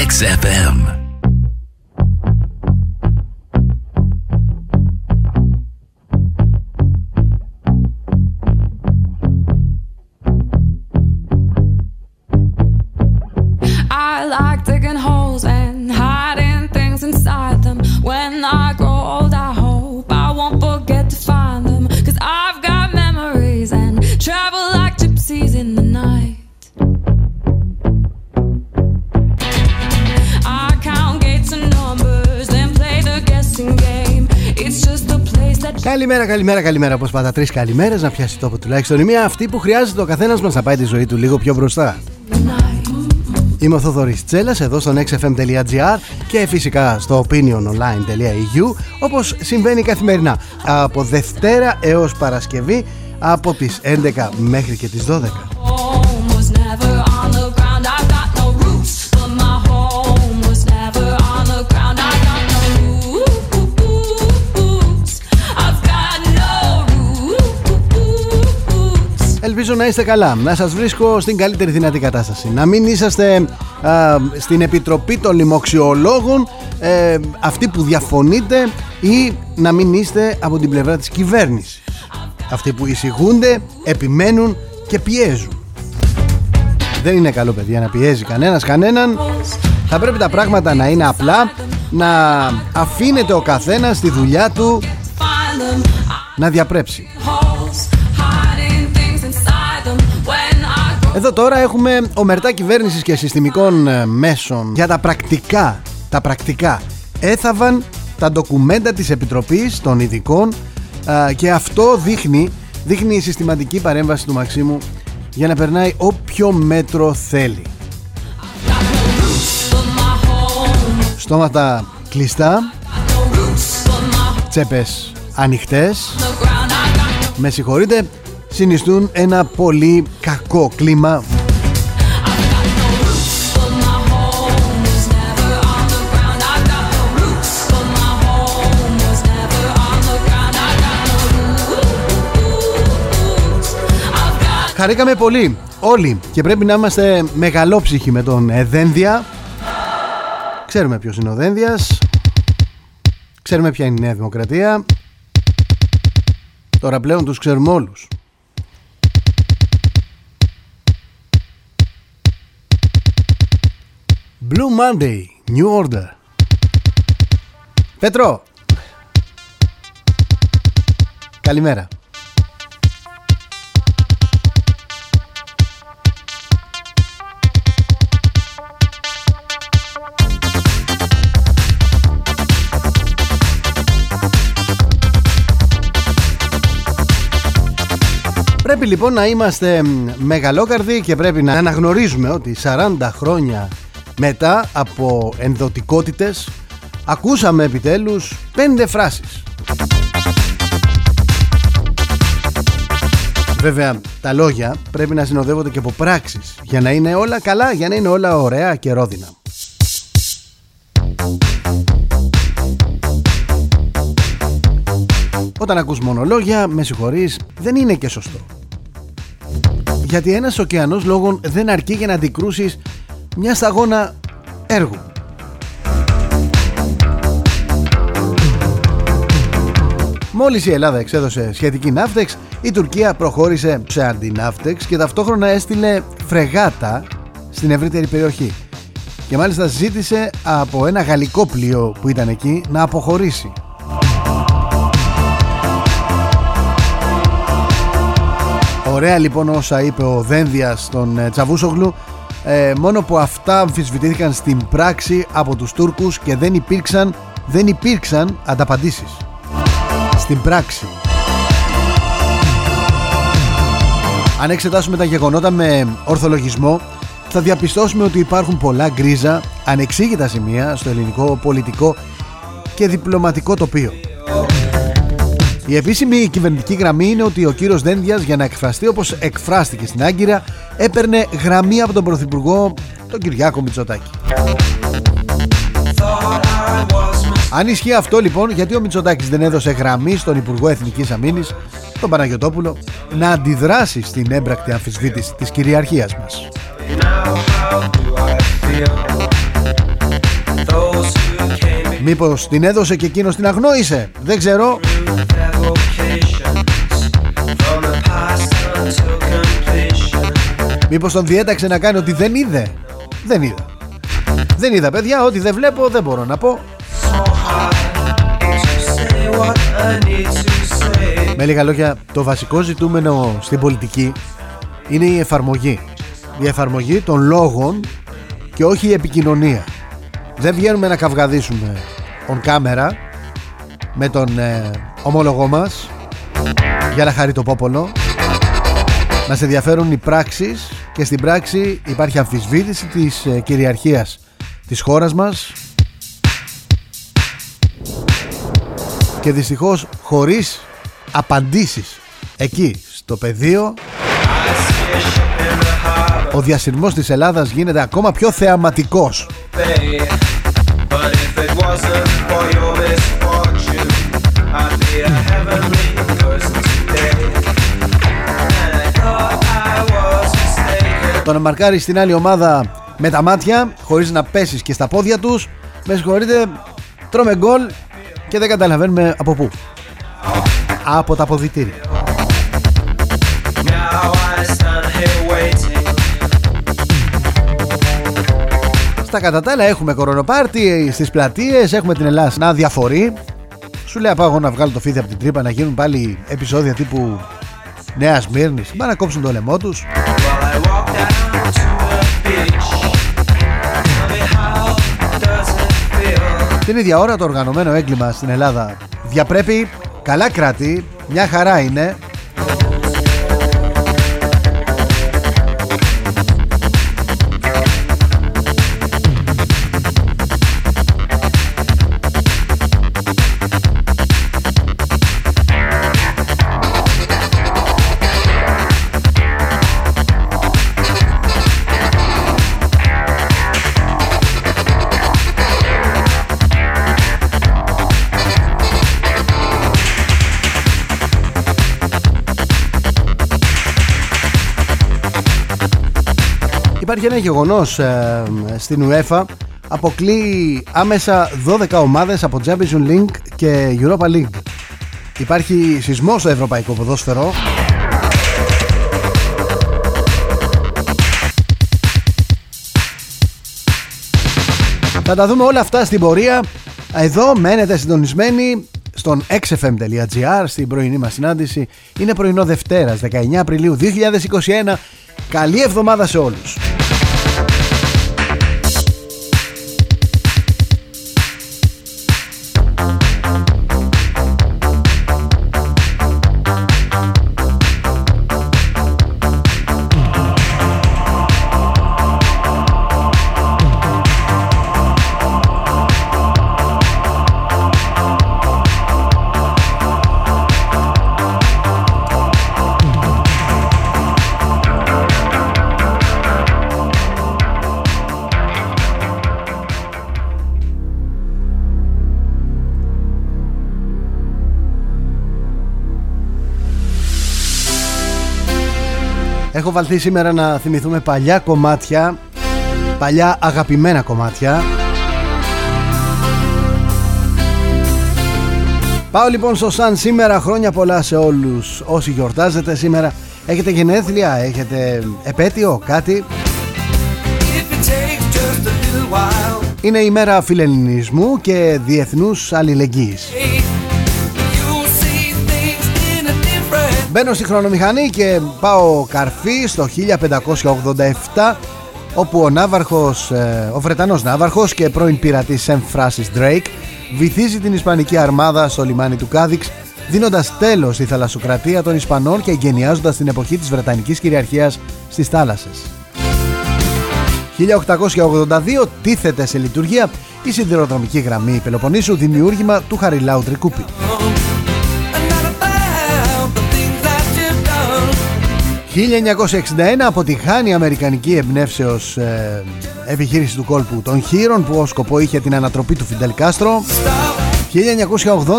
XFM. Καλημέρα, καλημέρα, καλημέρα. Πώ πάντα τρεις καλημέρες να πιάσει τόπο τουλάχιστον η μία αυτή που χρειάζεται ο καθένας μας να πάει τη ζωή του λίγο πιο μπροστά. the night. Είμαι ο Θοδωρής Τσέλας εδώ στο nextfm.gr και φυσικά στο opiniononline.eu όπως συμβαίνει καθημερινά από Δευτέρα έως Παρασκευή από τις 11 μέχρι και τις 12. Ελπίζω να είστε καλά, να σας βρίσκω στην καλύτερη δυνατή κατάσταση. Να μην είσαστε α, στην Επιτροπή των Λοιμοξιολόγων ε, αυτοί που διαφωνείτε ή να μην είστε από την πλευρά της κυβέρνησης. Αυτοί που εισηγούνται, επιμένουν και πιέζουν. Δεν είναι καλό παιδιά να πιέζει κανένας κανέναν. Θα πρέπει τα πράγματα να είναι απλά, να αφήνεται ο καθένας στη δουλειά του Find them να διαπρέψει. Εδώ τώρα έχουμε ομερτά κυβέρνησης και συστημικών ε, μέσων για τα πρακτικά. Τα πρακτικά έθαβαν τα ντοκουμέντα της Επιτροπής των Ειδικών α, και αυτό δείχνει, δείχνει η συστηματική παρέμβαση του Μαξίμου για να περνάει όποιο μέτρο θέλει. Στόματα κλειστά, τσέπες ανοιχτές, the ground, I got με συγχωρείτε, συνιστούν ένα πολύ κακό κλίμα but my home was never on the ground. I got no roots, but my home was never on the ground. I got no roots. I've got Χαρήκαμε πολύ όλοι και πρέπει να είμαστε μεγαλόψυχοι με τον Εδένδια. Ξέρουμε ποιος είναι ο Δένδιας. Ξέρουμε ποια είναι η Νέα Δημοκρατία. Τώρα πλέον τους ξέρουμε όλους. Blue Monday, New Order. Πέτρο. Καλημέρα. Πρέπει λοιπόν να είμαστε μ, μεγαλόκαρδοι και πρέπει να αναγνωρίζουμε ότι 40 χρόνια μετά από ενδοτικότητες ακούσαμε επιτέλους πέντε φράσεις. Βέβαια τα λόγια πρέπει να συνοδεύονται και από πράξεις για να είναι όλα καλά, για να είναι όλα ωραία και ρόδινα. Όταν ακούς μόνο λόγια, με συγχωρείς, δεν είναι και σωστό. Γιατί ένας ωκεανός λόγων δεν αρκεί για να αντικρούσεις μια σταγόνα έργου. Μόλις η Ελλάδα εξέδωσε σχετική ναύτεξ, η Τουρκία προχώρησε σε αντιναύτεξ και ταυτόχρονα έστειλε φρεγάτα στην ευρύτερη περιοχή. Και μάλιστα ζήτησε από ένα γαλλικό πλοίο που ήταν εκεί να αποχωρήσει. Ωραία λοιπόν όσα είπε ο Δένδιας στον ε, Τσαβούσογλου ε, μόνο που αυτά αμφισβητήθηκαν στην πράξη από τους Τούρκους και δεν υπήρξαν, δεν υπήρξαν ανταπαντήσεις στην πράξη. Αν εξετάσουμε τα γεγονότα με ορθολογισμό θα διαπιστώσουμε ότι υπάρχουν πολλά γκρίζα, ανεξήγητα σημεία στο ελληνικό πολιτικό και διπλωματικό τοπίο. Η επίσημη κυβερνητική γραμμή είναι ότι ο κύριος Δένδιας για να εκφραστεί όπως εκφράστηκε στην Άγκυρα έπαιρνε γραμμή από τον Πρωθυπουργό τον Κυριάκο Μητσοτάκη. Αν ισχύει αυτό λοιπόν, γιατί ο Μητσοτάκης δεν έδωσε γραμμή στον Υπουργό Εθνικής Αμήνης, τον Παναγιωτόπουλο, να αντιδράσει στην έμπρακτη αμφισβήτηση της κυριαρχίας μας; Now Μήπως την έδωσε και εκείνος την αγνόησε Δεν ξέρω. Μήπως τον διέταξε να κάνει ότι δεν είδε. Δεν είδα. Δεν είδα παιδιά Ό,τι δεν βλέπω δεν μπορώ να πω. Με λίγα λόγια Το βασικό ζητούμενο στην πολιτική Είναι η εφαρμογή. Η εφαρμογή των λόγων Και όχι η επικοινωνία. Δεν βγαίνουμε να καυγαδίσουμε On κάμερα Με τον ε, ομόλογό μας Για να χαρεί το πόπολο. Μας ενδιαφέρουν οι πράξεις και στην πράξη υπάρχει αμφισβήτηση της ε, κυριαρχίας της χώρας μας. Και δυστυχώς χωρίς απαντήσεις εκεί στο πεδίο ο διασυρμός της Ελλάδας γίνεται ακόμα πιο θεαματικός το να μαρκάρεις την άλλη ομάδα με τα μάτια χωρίς να πέσεις και στα πόδια τους με συγχωρείτε τρώμε γκολ και δεν καταλαβαίνουμε από πού. Από τα αποδητήρια Στα κατά έχουμε κορονοπάρτι στις πλατείες, έχουμε την Ελλάδα να διαφορεί. Σου λέει πάω να βγάλω το φίδι από την τρύπα να γίνουν πάλι επεισόδια τύπου Νέα Σμύρνης. Μπα να κόψουν το λαιμό τους. Την ίδια ώρα το οργανωμένο έγκλημα στην Ελλάδα διαπρέπει καλά κράτη, μια χαρά είναι υπάρχει ένα γεγονός ε, στην UEFA. Αποκλεί άμεσα 12 ομάδες από Champions League και Europa League. Υπάρχει σεισμός στο ευρωπαϊκό ποδόσφαιρο. Θα τα δούμε όλα αυτά στην πορεία. Εδώ μένετε συντονισμένοι στον xfm.gr στην πρωινή μας συνάντηση. Είναι πρωινό Δευτέρας 19 Απριλίου 2021 Καλή εβδομάδα σε όλους Έχω βαλθεί σήμερα να θυμηθούμε παλιά κομμάτια Παλιά αγαπημένα κομμάτια. Πάω λοιπόν στο Σαν σήμερα χρόνια πολλά σε όλους Όσοι γιορτάζετε σήμερα. Έχετε γενέθλια, έχετε επέτειο, κάτι; Είναι η μέρα φιλελληνισμού και διεθνούς αλληλεγγύης Μπαίνω στη χρονομηχανή και πάω καρφί στο 1587 όπου ο ναύαρχος, ε, ο Βρετανός ναύαρχος και πρώην πειρατής Σεμ Φράσις Drake βυθίζει την Ισπανική αρμάδα στο λιμάνι του Κάδιξ δίνοντας τέλος στη θαλασσοκρατία των Ισπανών και εγκαινιάζοντας την εποχή της Βρετανικής κυριαρχίας στις θάλασσες. 1882 τίθεται σε λειτουργία η σιδηροδρομική γραμμή Πελοποννήσου δημιούργημα του Χαριλάου Τρικούπη. 1961 αποτυχάνει η Αμερικανική εμπνεύσεως ε, επιχείρηση του κόλπου των χείρων που ως σκοπό είχε την ανατροπή του Φιντελ Κάστρο.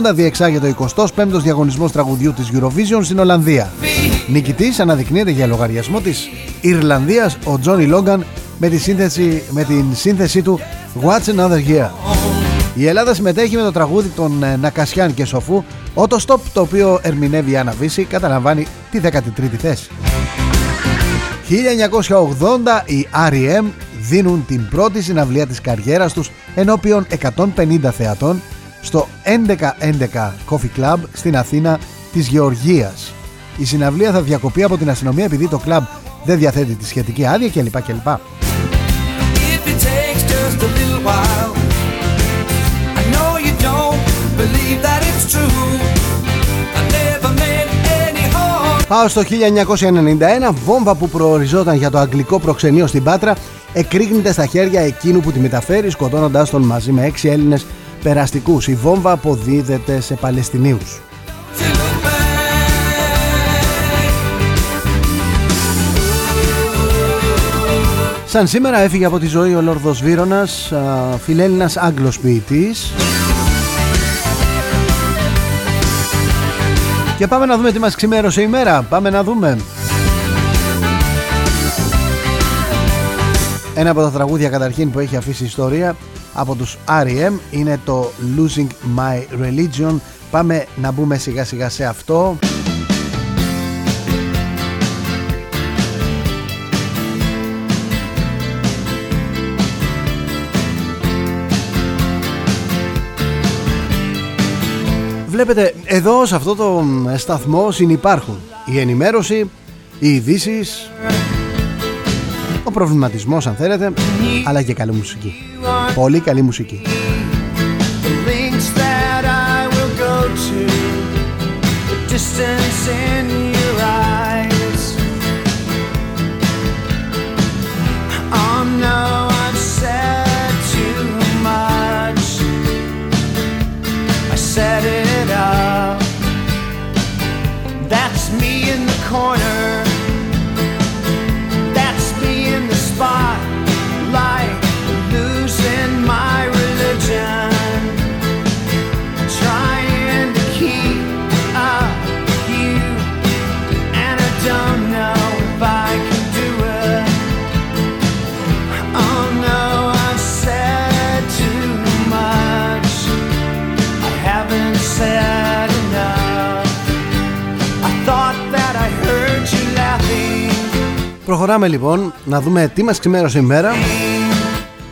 1980 διεξάγεται ο 25ος διαγωνισμός τραγουδιού της Eurovision στην Ολλανδία. Νικητής αναδεικνύεται για λογαριασμό της Ιρλανδίας ο Τζόνι Λόγκαν με, τη σύνθεση, με την σύνθεσή του What's Another Year Η Ελλάδα συμμετέχει με το τραγούδι των ε, Νακασιάν και Σοφού Ότο Stop το οποίο ερμηνεύει η Άννα Βύση καταλαμβάνει τη 13η θέση 1980 οι R.E.M. δίνουν την πρώτη συναυλία της καριέρας τους ενώπιον 150 θεατών στο 1111 Coffee Club στην Αθήνα της Γεωργίας. Η συναυλία θα διακοπεί από την αστυνομία επειδή το κλαμπ δεν διαθέτει τη σχετική άδεια κλπ. κλπ. Πάω στο 1991, βόμβα που προοριζόταν για το αγγλικό προξενείο στην Πάτρα εκρήγνεται στα χέρια εκείνου που τη μεταφέρει σκοτώνοντάς τον μαζί με έξι Έλληνες περαστικούς. Η βόμβα αποδίδεται σε Παλαιστινίους. Σαν σήμερα έφυγε από τη ζωή ο Λόρδος Βύρονας, φιλέλληνας Άγγλος ποιητής. Και πάμε να δούμε τι μας ξημέρωσε η μέρα. Πάμε να δούμε. Ένα από τα τραγούδια καταρχήν που έχει αφήσει ιστορία από τους R.E.M. είναι το Losing My Religion. Πάμε να μπούμε σιγά σιγά σε αυτό. Βλέπετε εδώ σε αυτό το σταθμό συνυπάρχουν η ενημέρωση, οι ειδήσεις, ο προβληματισμός αν θέλετε, αλλά και καλή μουσική. Πολύ καλή μουσική. Προχωράμε λοιπόν να δούμε τι μας ξημέρωσε η μέρα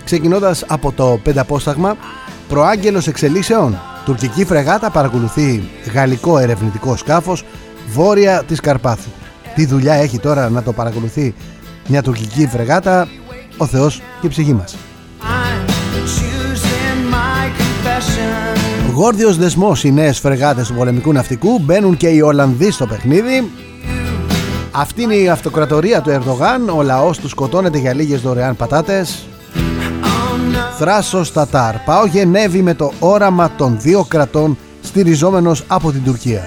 Ξεκινώντας από το πενταπόσταγμα. Προάγγελος εξελίσεων. Τουρκική φρεγάτα παρακολουθεί γαλλικό ερευνητικό σκάφος Βόρεια της Καρπάθου. Τι δουλειά έχει τώρα να το παρακολουθεί μια τουρκική φρεγάτα Ο Θεός και η ψυχή μας. Γόρδιος δεσμός οι νέες φρεγάτες του πολεμικού ναυτικού Μπαίνουν και οι Ολλανδοί στο παιχνίδι αυτή είναι η αυτοκρατορία του Ερδογάν, ο λαός του σκοτώνεται για λίγες δωρεάν πατάτες. Θράσος Τατάρ, πάω Γενέβη με το όραμα των δύο κρατών στηριζόμενος από την Τουρκία.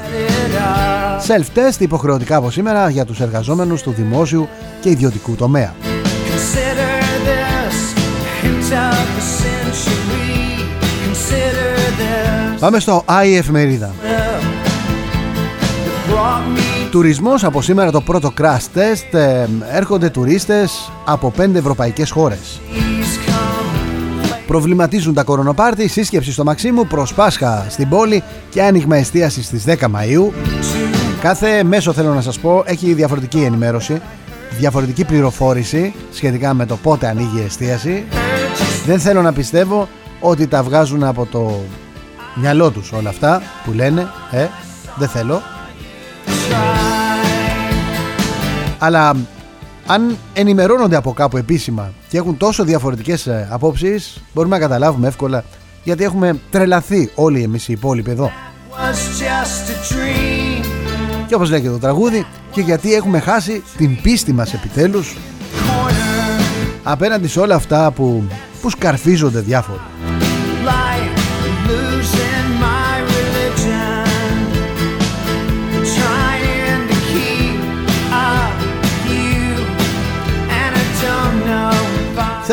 Self-test υποχρεωτικά από σήμερα για τους εργαζόμενους του δημόσιου και ιδιωτικού τομέα. Πάμε στο I εφημερίδα. Τουρισμός από σήμερα το πρώτο crash test ε, έρχονται τουρίστες από πέντε ευρωπαϊκές χώρες. Προβληματίζουν τα κορονοπάρτι, σύσκεψη στο Μαξίμου προς Πάσχα στην πόλη και άνοιγμα εστίασης στις 10 Μαΐου. Κάθε μέσο θέλω να σας πω έχει διαφορετική ενημέρωση, διαφορετική πληροφόρηση σχετικά με το πότε ανοίγει η εστίαση. Δεν θέλω να πιστεύω ότι τα βγάζουν από το μυαλό τους όλα αυτά που λένε, ε, δεν θέλω. Αλλά αν ενημερώνονται από κάπου επίσημα και έχουν τόσο διαφορετικές ε, απόψεις μπορούμε να καταλάβουμε εύκολα γιατί έχουμε τρελαθεί όλοι εμείς οι υπόλοιποι εδώ. Και όπως λέει και το τραγούδι και γιατί έχουμε χάσει την πίστη μας επιτέλους απέναντι σε όλα αυτά που, που σκαρφίζονται διάφοροι.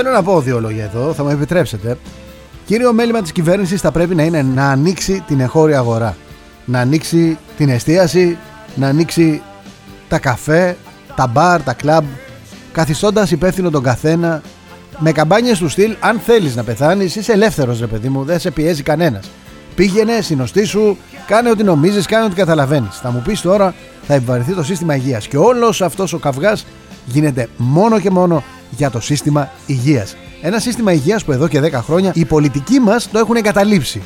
Θέλω να πω δύο λόγια εδώ, θα μου επιτρέψετε. Κύριο μέλημα της κυβέρνησης θα πρέπει να είναι να ανοίξει την εγχώρια αγορά. Να ανοίξει την εστίαση, να ανοίξει τα καφέ, τα μπαρ, τα κλαμπ, καθιστώντας υπεύθυνο τον καθένα με καμπάνιες του στυλ αν θέλεις να πεθάνεις είσαι ελεύθερος ρε παιδί μου δεν σε πιέζει κανένας πήγαινε, συνοστή σου, κάνε ό,τι νομίζεις, κάνε ό,τι καταλαβαίνεις θα μου πεις τώρα θα επιβαρυνθεί το σύστημα υγείας και όλος αυτός ο καυγάς γίνεται μόνο και μόνο για το σύστημα υγείας ένα σύστημα υγείας που εδώ και 10 χρόνια οι πολιτικοί μας το έχουν εγκαταλείψει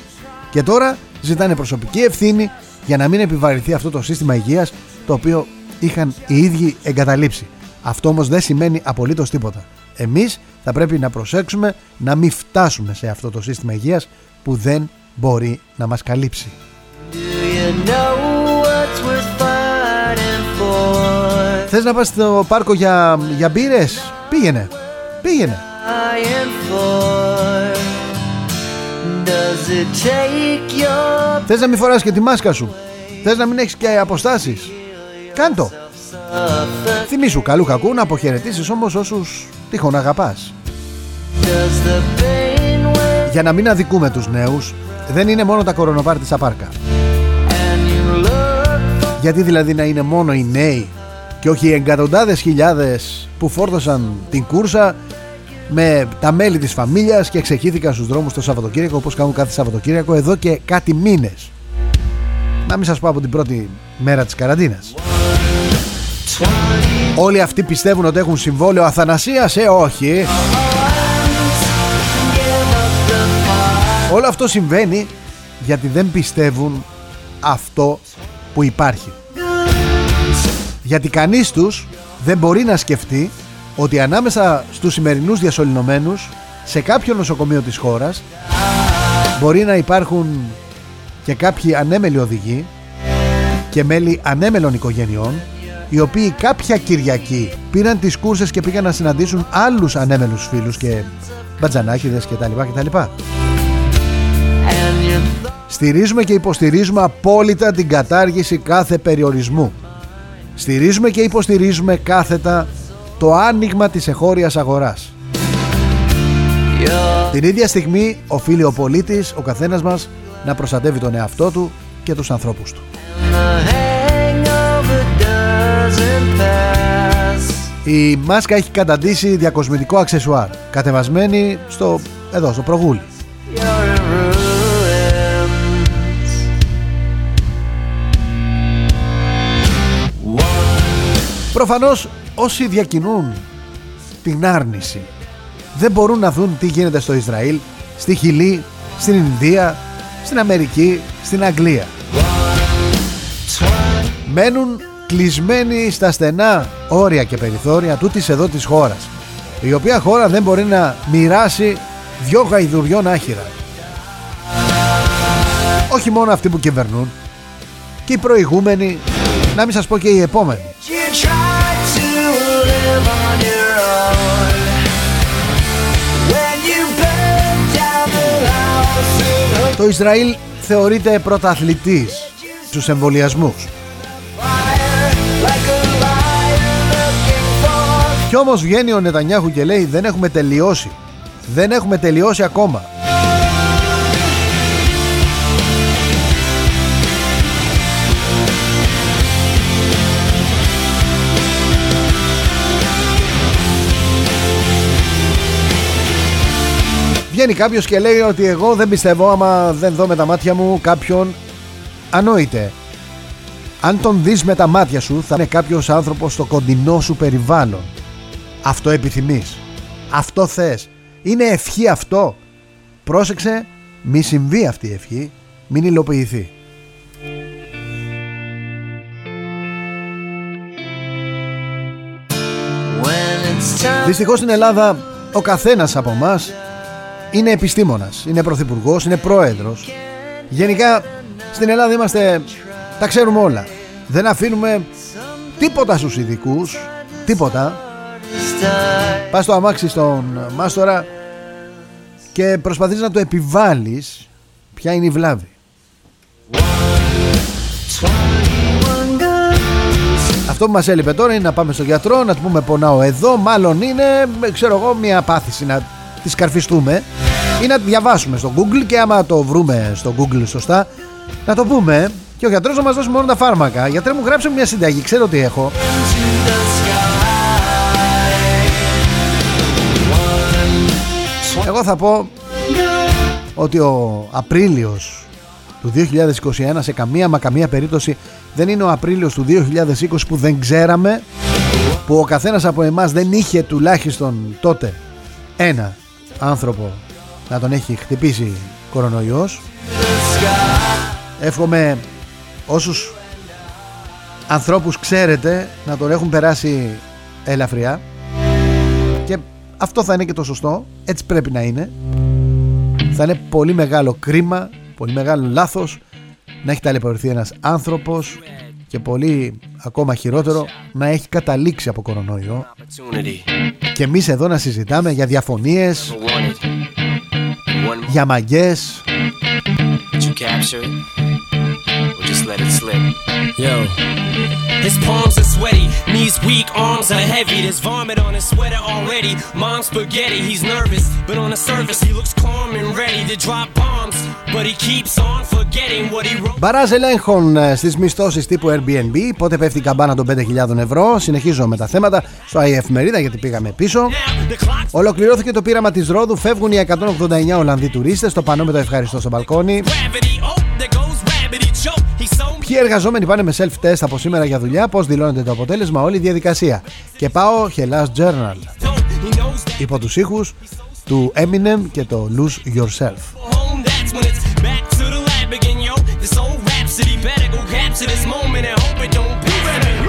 και τώρα ζητάνε προσωπική ευθύνη για να μην επιβαρυνθεί αυτό το σύστημα υγείας το οποίο είχαν οι ίδιοι εγκαταλείψει. Αυτό όμως δεν σημαίνει απολύτως τίποτα. Εμείς θα πρέπει να προσέξουμε να μην φτάσουμε σε αυτό το σύστημα υγείας που δεν μπορεί να μας καλύψει. Θες να πας στο πάρκο για, για μπύρες; Πήγαινε, πήγαινε. Θες να μην φοράς και τη μάσκα σου; Θες να μην έχεις και αποστάσεις; Κάντο Θυμήσου καλού κακού να αποχαιρετήσεις όμως όσους τυχόν αγαπάς. Για να μην αδικούμε τους νέους Δεν είναι μόνο τα κορονοβάρ της απάρκα Γιατί δηλαδή να είναι μόνο οι νέοι Και όχι οι εκατοντάδες χιλιάδες που φόρτωσαν την κούρσα με τα μέλη της φαμίλιας και εξεχήθηκαν στους δρόμους το Σαββατοκύριακο όπως κάνουν κάθε Σαββατοκύριακο εδώ και κάτι μήνες. Να μην σας πω από την πρώτη μέρα της καραντίνας. Όλοι αυτοί πιστεύουν ότι έχουν συμβόλαιο αθανασίας, ε όχι. Όλο αυτό συμβαίνει γιατί δεν πιστεύουν αυτό που υπάρχει. Γιατί κανείς τους δεν μπορεί να σκεφτεί ότι ανάμεσα στους σημερινούς διασωληνωμένους σε κάποιο νοσοκομείο της χώρας μπορεί να υπάρχουν και κάποιοι ανέμελοι οδηγοί και μέλη ανέμελων οικογενειών οι οποίοι κάποια Κυριακή πήραν τις κούρσες και πήγαν να συναντήσουν άλλους ανέμελους φίλους και μπατζανάχιδες κτλ. κτλ. Στηρίζουμε και υποστηρίζουμε απόλυτα την κατάργηση κάθε περιορισμού. Στηρίζουμε και υποστηρίζουμε κάθετα το άνοιγμα της εχώριας αγοράς. Την ίδια στιγμή οφείλει ο πολίτης, ο καθένας μας, να προστατεύει τον εαυτό του και τους ανθρώπους του. Η μάσκα έχει καταντήσει διακοσμητικό αξεσουάρ, κατεβασμένη στο, εδώ, στο προγούλι. Προφανώς όσοι διακινούν την άρνηση δεν μπορούν να δουν τι γίνεται στο Ισραήλ, στη Χιλή, στην Ινδία, στην Αμερική, στην Αγγλία. Μένουν κλεισμένοι στα στενά όρια και περιθώρια τούτης εδώ της χώρας η οποία χώρα δεν μπορεί να μοιράσει δυο γαϊδουριών άχυρα. Όχι μόνο αυτοί που κυβερνούν και οι προηγούμενοι, να μην σας πω και οι επόμενοι. Το Ισραήλ θεωρείται πρωταθλητής στους εμβολιασμούς. Κι όμως βγαίνει ο Νετανιάχου και λέει δεν έχουμε τελειώσει. Δεν έχουμε τελειώσει ακόμα. Βγαίνει κάποιος και λέει ότι εγώ δεν πιστεύω άμα δεν δω με τα μάτια μου κάποιον ανόητε. Αν τον δεις με τα μάτια σου θα είναι κάποιος άνθρωπος στο κοντινό σου περιβάλλον. Αυτό επιθυμείς. Αυτό θες. Είναι ευχή αυτό. Πρόσεξε μη συμβεί αυτή η ευχή. Μην υλοποιηθεί. Δυστυχώς στην Ελλάδα ο καθένας από μας είναι επιστήμονας, είναι πρωθυπουργός, είναι πρόεδρος. Γενικά στην Ελλάδα είμαστε, τα ξέρουμε όλα. Δεν αφήνουμε τίποτα στους ειδικούς, τίποτα. Πας στο αμάξι στον μάστορα και προσπαθείς να το επιβάλλεις ποια είναι η βλάβη. Αυτό που μας έλειπε τώρα είναι να πάμε στο γιατρό, να του πούμε πονάω εδώ, μάλλον είναι, ξέρω εγώ, μια πάθηση να τη σκαρφιστούμε ή να διαβάσουμε στο Google και άμα το βρούμε στο Google σωστά να το πούμε και ο γιατρός να μας δώσει μόνο τα φάρμακα. Γιατρέ μου γράψε μια συνταγή, ξέρω τι έχω. Εγώ θα πω ότι ο Απρίλιος του 2021 σε καμία μα καμία περίπτωση δεν είναι ο Απρίλιος του 2020 που δεν ξέραμε που ο καθένας από εμάς δεν είχε τουλάχιστον τότε ένα άνθρωπο να τον έχει χτυπήσει κορονοϊός. Εύχομαι όσους ανθρώπους ξέρετε να τον έχουν περάσει ελαφριά. Και αυτό θα είναι και το σωστό. Έτσι πρέπει να είναι. Θα είναι πολύ μεγάλο κρίμα πολύ μεγάλο λάθος να έχει ταλαιπωρηθεί ένας άνθρωπος και πολύ ακόμα χειρότερο να έχει καταλήξει από κορονοϊό και εμείς εδώ να συζητάμε για διαφωνίες για μαγκές Yo. His palms are sweaty, knees weak, arms are heavy. There's vomit on his sweater already. Mom's spaghetti, he's nervous, but on the surface he looks calm and ready to drop bombs. But he keeps on forgetting what he wrote. Μπαράζ ελέγχων στις μισθώσεις τύπου Airbnb. Πότε πέφτει η καμπάνα των 5.000 ευρώ. Συνεχίζω με τα θέματα στο εφημερίδα γιατί πήγαμε πίσω. Ολοκληρώθηκε το πείραμα της Ρόδου. Φεύγουν οι 189 Ολλανδοί τουρίστες. Το πανό με το ευχαριστώ στο μπαλκόνι. Ποιοι εργαζόμενοι πάνε με self-test από σήμερα για δουλειά, πώς δηλώνεται το αποτέλεσμα, όλη η διαδικασία. Και πάω Hellas Journal. Υπό τους ήχους του Eminem και το Lose Yourself.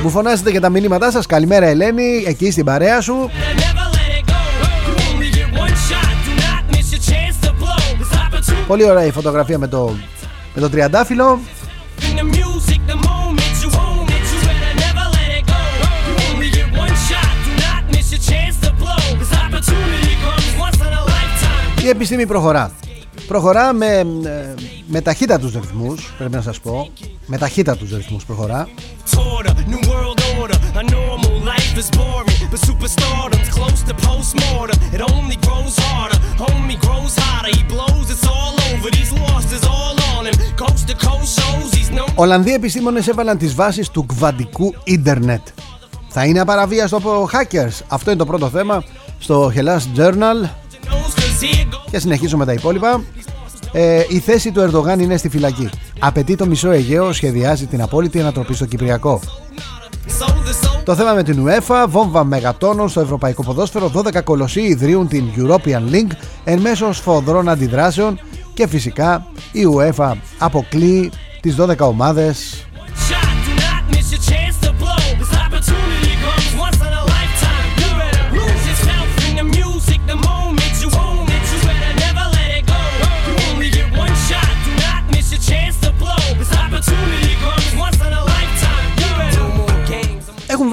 Μου φωνάζετε και τα μηνύματά σας. Καλημέρα Ελένη. Εκεί στην παρέα σου. Πολύ ωραία η φωτογραφία με το, με το τριαντάφυλλο. Η επιστήμη προχωρά. Προχωρά με, ε, με ταχύτατους ρυθμούς, πρέπει να σας πω. Με ταχύτατους ρυθμούς προχωρά. Ολλανδοί επιστήμονες έβαλαν τις βάσεις του κβαντικού ίντερνετ. Θα είναι απαραβίαστο από hackers. Αυτό είναι το πρώτο θέμα στο Hellas Journal. Και συνεχίζω με τα υπόλοιπα. Ε, η θέση του Ερντογάν είναι στη φυλακή. Απαιτεί το μισό Αιγαίο, σχεδιάζει την απόλυτη ανατροπή στο Κυπριακό. Το θέμα με την UEFA, βόμβα μεγατόνων στο ευρωπαϊκό ποδόσφαιρο, 12 κολοσσοί ιδρύουν την European League εν μέσω σφοδρών αντιδράσεων και φυσικά η UEFA αποκλεί τις 12 ομάδες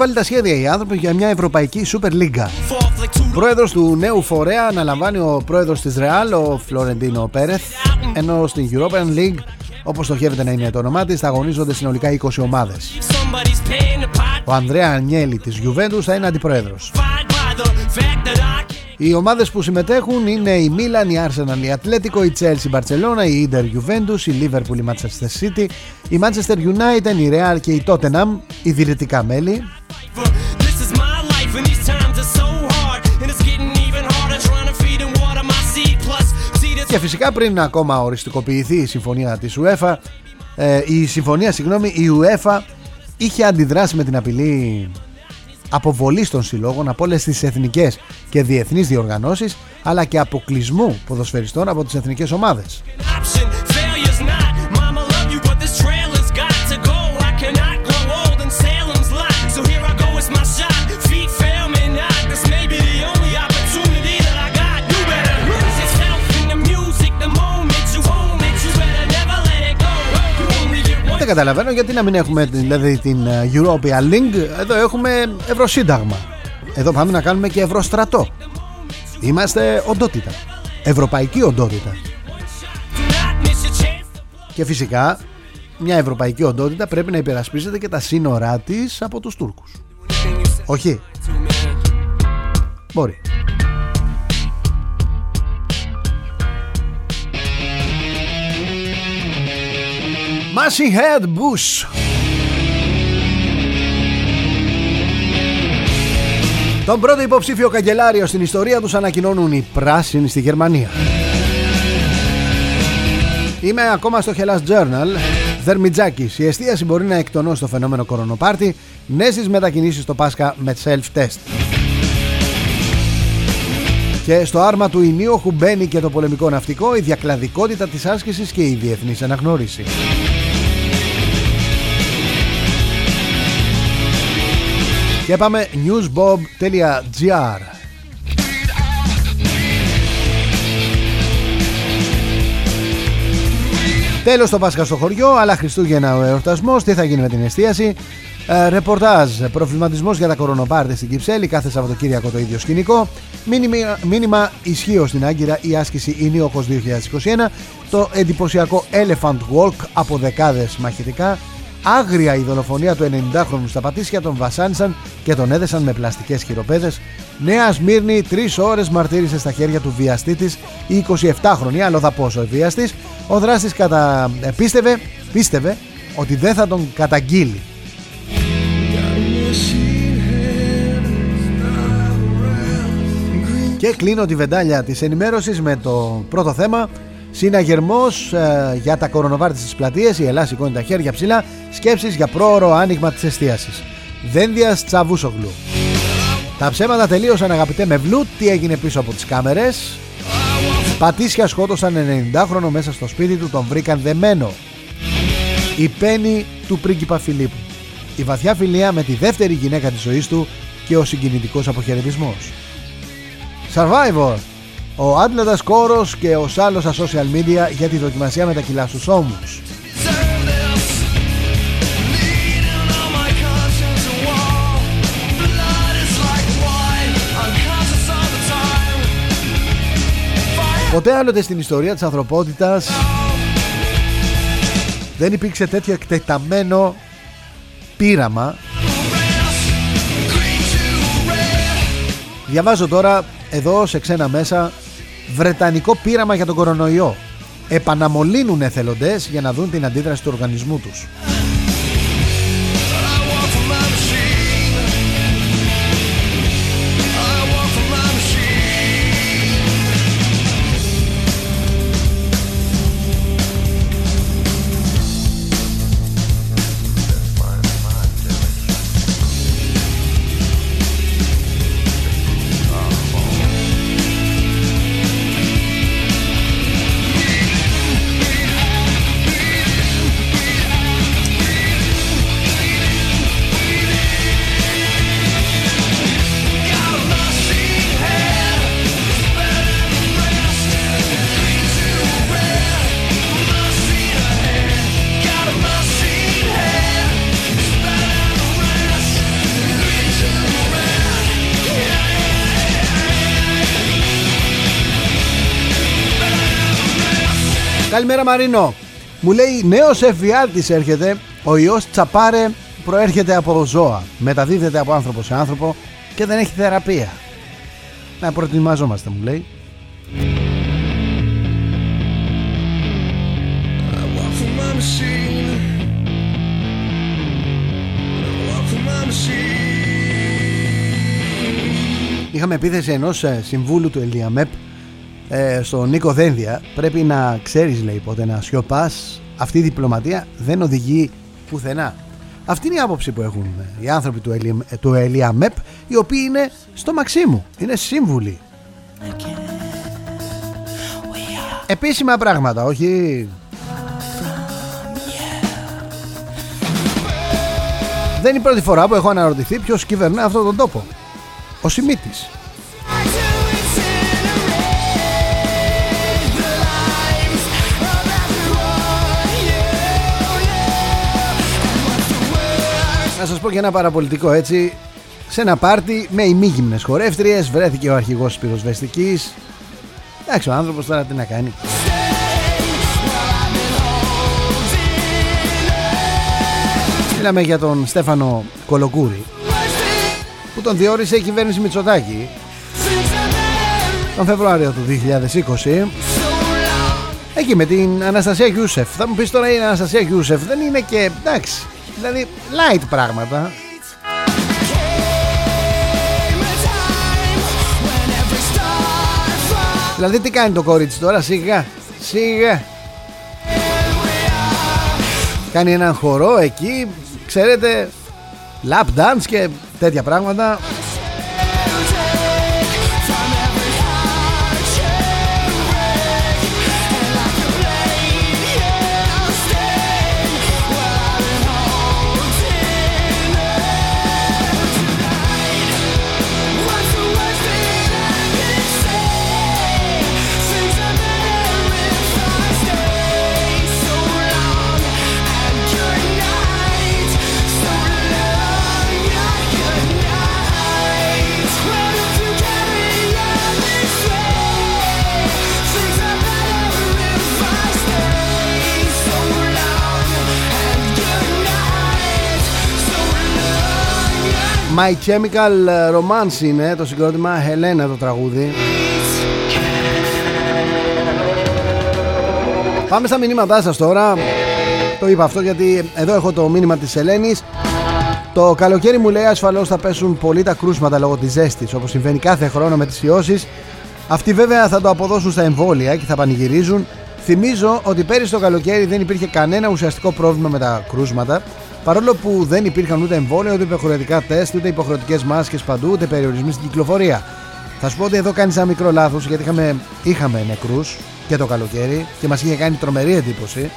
βάλει τα σχέδια οι άνθρωποι για μια Ευρωπαϊκή Super League. Πρόεδρος του νέου φορέα αναλαμβάνει ο πρόεδρος της Real, ο Φλωρεντίνο Πέρεθ, ενώ στην European League, όπως στοχεύεται να είναι το όνομά της, θα αγωνίζονται συνολικά 20 ομάδες. Ο Ανδρέα Ανιέλη της Juventus θα είναι αντιπρόεδρος. Οι ομάδες που συμμετέχουν είναι η Μίλαν, η Arsenal, η Ατλέτικο, η Chelsea, η Barcelona, η Inter Juventus, η Liverpool, η Manchester City, η Manchester United, η Real και η Tottenham, ιδρυτικά μέλη. Και φυσικά πριν ακόμα οριστικοποιηθεί η συμφωνία της UEFA, ε, η συμφωνία, συγγνώμη, η UEFA είχε αντιδράσει με την απειλή αποβολής των συλλόγων από όλες τις εθνικές και διεθνείς διοργανώσεις αλλά και αποκλεισμού ποδοσφαιριστών από τις εθνικές ομάδες. Καταλαβαίνω γιατί να μην έχουμε δηλαδή την ε, European Link. Εδώ έχουμε Ευρωσύνταγμα. Εδώ πάμε να κάνουμε και Ευρωστρατό. Είμαστε οντότητα. Ευρωπαϊκή οντότητα. Και φυσικά μια ευρωπαϊκή οντότητα πρέπει να υπερασπίζεται και τα σύνορά της από τους Τούρκους. Όχι. Μπορεί. Machine Head Bush Τον πρώτο υποψήφιο καγκελάριο στην ιστορία τους ανακοινώνουν οι πράσινοι στη Γερμανία. Είμαι ακόμα στο Hellas Journal. Δερμιτζάκης. Η εστίαση μπορεί να εκτονώσει το φαινόμενο κορονοπάρτι. Νέες μετακινήσεις στο Πάσχα με self-test. Και στο άρμα του Ινίοχου μπαίνει και το πολεμικό ναυτικό, η διακλαδικότητα της άσκησης και η διεθνής αναγνώριση. Και πάμε newsbob.gr Τέλος το Πάσχα στο χωριό, αλλά Χριστούγεννα ο εορτασμός, τι θα γίνει με την εστίαση; Ε, ρεπορτάζ, προβληματισμός για τα κορονοπάρτε στην Κυψέλη, κάθε Σαββατοκύριακο το ίδιο σκηνικό. Μήνυμα, μήνυμα ισχύω στην Άγκυρα η άσκηση Ινίοχος 2021. Το εντυπωσιακό Elephant Walk από δεκάδες μαχητικά Άγρια η δολοφονία του 90χρονου στα Πατήσια τον βασάνισαν και τον έδεσαν με πλαστικές χειροπέδες. Νέα Σμύρνη, τρεις ώρες μαρτύρησε στα χέρια του βιαστή της η 27χρονη, άλλο θα πόσο ο βιαστής. Ο δράστης κατα... Ε, πίστευε, πίστευε ότι δεν θα τον καταγγείλει. Και κλείνω τη βεντάλια της ενημέρωσης με το πρώτο θέμα Συναγερμός ε, για τα κορονοβάρτη στις πλατείες. Η Ελλάδα σηκώνει τα χέρια ψηλά. Σκέψεις για πρόωρο άνοιγμα της εστίασης. Δένδια Τσαβούσογλου. Τα ψέματα τελείωσαν αγαπητέ με βλούτ. Τι έγινε πίσω από τις κάμερες; Πατήσια σκότωσαν 90χρονο μέσα στο σπίτι του. Τον βρήκαν δεμένο. Η πένη του πρίγκιπα Φιλίππου. Η βαθιά φιλία με τη δεύτερη γυναίκα της ζωής του και ο συγκινητικός αποχαιρετισμός. Survivor ο Άντλαντας Κόρος και ο Σάλλος στα social media για τη δοκιμασία με τα κιλά στους ώμους. Ποτέ άλλοτε στην ιστορία της ανθρωπότητας δεν υπήρξε τέτοιο εκτεταμένο πείραμα Διαβάζω τώρα εδώ σε ξένα μέσα Βρετανικό πείραμα για τον κορονοϊό. Επαναμολύνουν εθελοντές για να δουν την αντίδραση του οργανισμού τους. Καλημέρα Μαρίνο. Μου λέει νέος εφιάλτης έρχεται. Ο ιός τσαπάρε προέρχεται από ζώα. Μεταδίδεται από άνθρωπο σε άνθρωπο και δεν έχει θεραπεία. Να προετοιμαζόμαστε μου λέει. Είχαμε επίθεση ενός ε, συμβούλου του Ελιαμέπ ε, στον Νίκο Δένδια πρέπει να ξέρεις λέει πότε να σιωπάς. Αυτή η διπλωματία δεν οδηγεί πουθενά. Αυτή είναι η άποψη που έχουν οι άνθρωποι του, Ελι, του Ελιαμέπ οι οποίοι είναι στο Μαξίμου είναι σύμβουλοι. Επίσημα πράγματα όχι; Δεν είναι η πρώτη φορά που έχω αναρωτηθεί ποιος κυβερνά αυτόν τον τόπο. Ο Σιμίτης πω και ένα παραπολιτικό έτσι. Σε ένα πάρτι με ημίγυμνες χορεύτριες Βρέθηκε ο αρχηγός της πυροσβεστικής. Εντάξει ο άνθρωπος τώρα τι να κάνει. Μιλάμε για τον Στέφανο Κολοκούρη Που τον διόρισε η κυβέρνηση Μητσοτάκη Τον Φεβρουάριο του 2020 Εκεί με την Αναστασία Γιούσεφ. Θα μου πεις τώρα η Αναστασία Γιούσεφ Δεν είναι και εντάξει Δηλαδή, light πράγματα. Δηλαδή τι κάνει το κορίτσι τώρα σιγά Σιγά Κάνει έναν χορό εκεί Ξέρετε Lap dance και τέτοια πράγματα My Chemical Romance είναι το συγκρότημα Helena το τραγούδι. Πάμε στα μηνύματά σας τώρα. Το είπα αυτό γιατί εδώ έχω το μήνυμα της Ελένης. Το καλοκαίρι μου λέει ασφαλώς θα πέσουν πολύ τα κρούσματα λόγω της ζέστης Όπως συμβαίνει κάθε χρόνο με τις ιώσεις. Αυτοί βέβαια θα το αποδώσουν στα εμβόλια και θα πανηγυρίζουν. Θυμίζω ότι πέρυσι το καλοκαίρι δεν υπήρχε κανένα ουσιαστικό πρόβλημα με τα κρούσματα Παρόλο που δεν υπήρχαν ούτε εμβόλια, ούτε υποχρεωτικά τεστ, ούτε υποχρεωτικές μάσκες παντού, ούτε περιορισμοί στην κυκλοφορία. Θα σου πω ότι εδώ κάνεις ένα μικρό λάθος γιατί είχαμε, είχαμε νεκρούς και το καλοκαίρι και μας είχε κάνει τρομερή εντύπωση.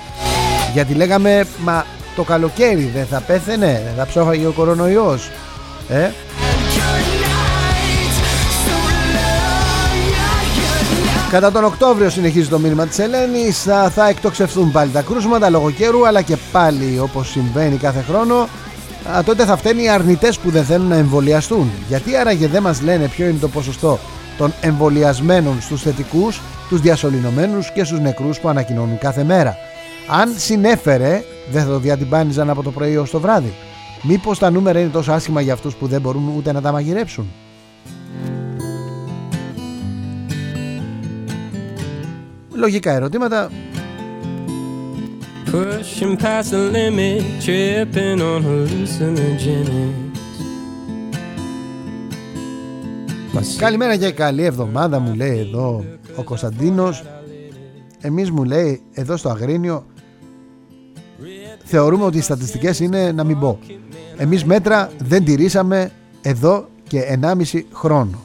Γιατί λέγαμε, μα το καλοκαίρι δεν θα πέθαινε, δεν θα ψόφαγε ο κορονοϊός. Ε; Κατά τον Οκτώβριο συνεχίζει το μήνυμα της Ελένης θα, θα εκτοξευθούν πάλι τα κρούσματα λόγω καιρού αλλά και πάλι όπως συμβαίνει κάθε χρόνο α, τότε θα φταίνει οι αρνητές που δεν θέλουν να εμβολιαστούν γιατί άραγε δεν μας λένε ποιο είναι το ποσοστό των εμβολιασμένων στους θετικούς, τους διασωληνωμένους και στους νεκρούς που ανακοινώνουν κάθε μέρα. Αν συνέφερε, δεν θα το διατυμπάνιζαν από το πρωί ως το βράδυ. Μήπως τα νούμερα είναι τόσο άσχημα για αυτούς που δεν μπορούν ούτε να τα μαγειρέψουν; Λογικά ερωτήματα. Pushing past the limit, tripping on hallucinogenics. Καλημέρα και καλή εβδομάδα μου λέει εδώ ο Κωνσταντίνος Εμείς μου λέει εδώ στο Αγρίνιο Θεωρούμε ότι οι στατιστικές είναι να μην πω Εμείς μέτρα δεν τηρήσαμε εδώ και 1,5 χρόνο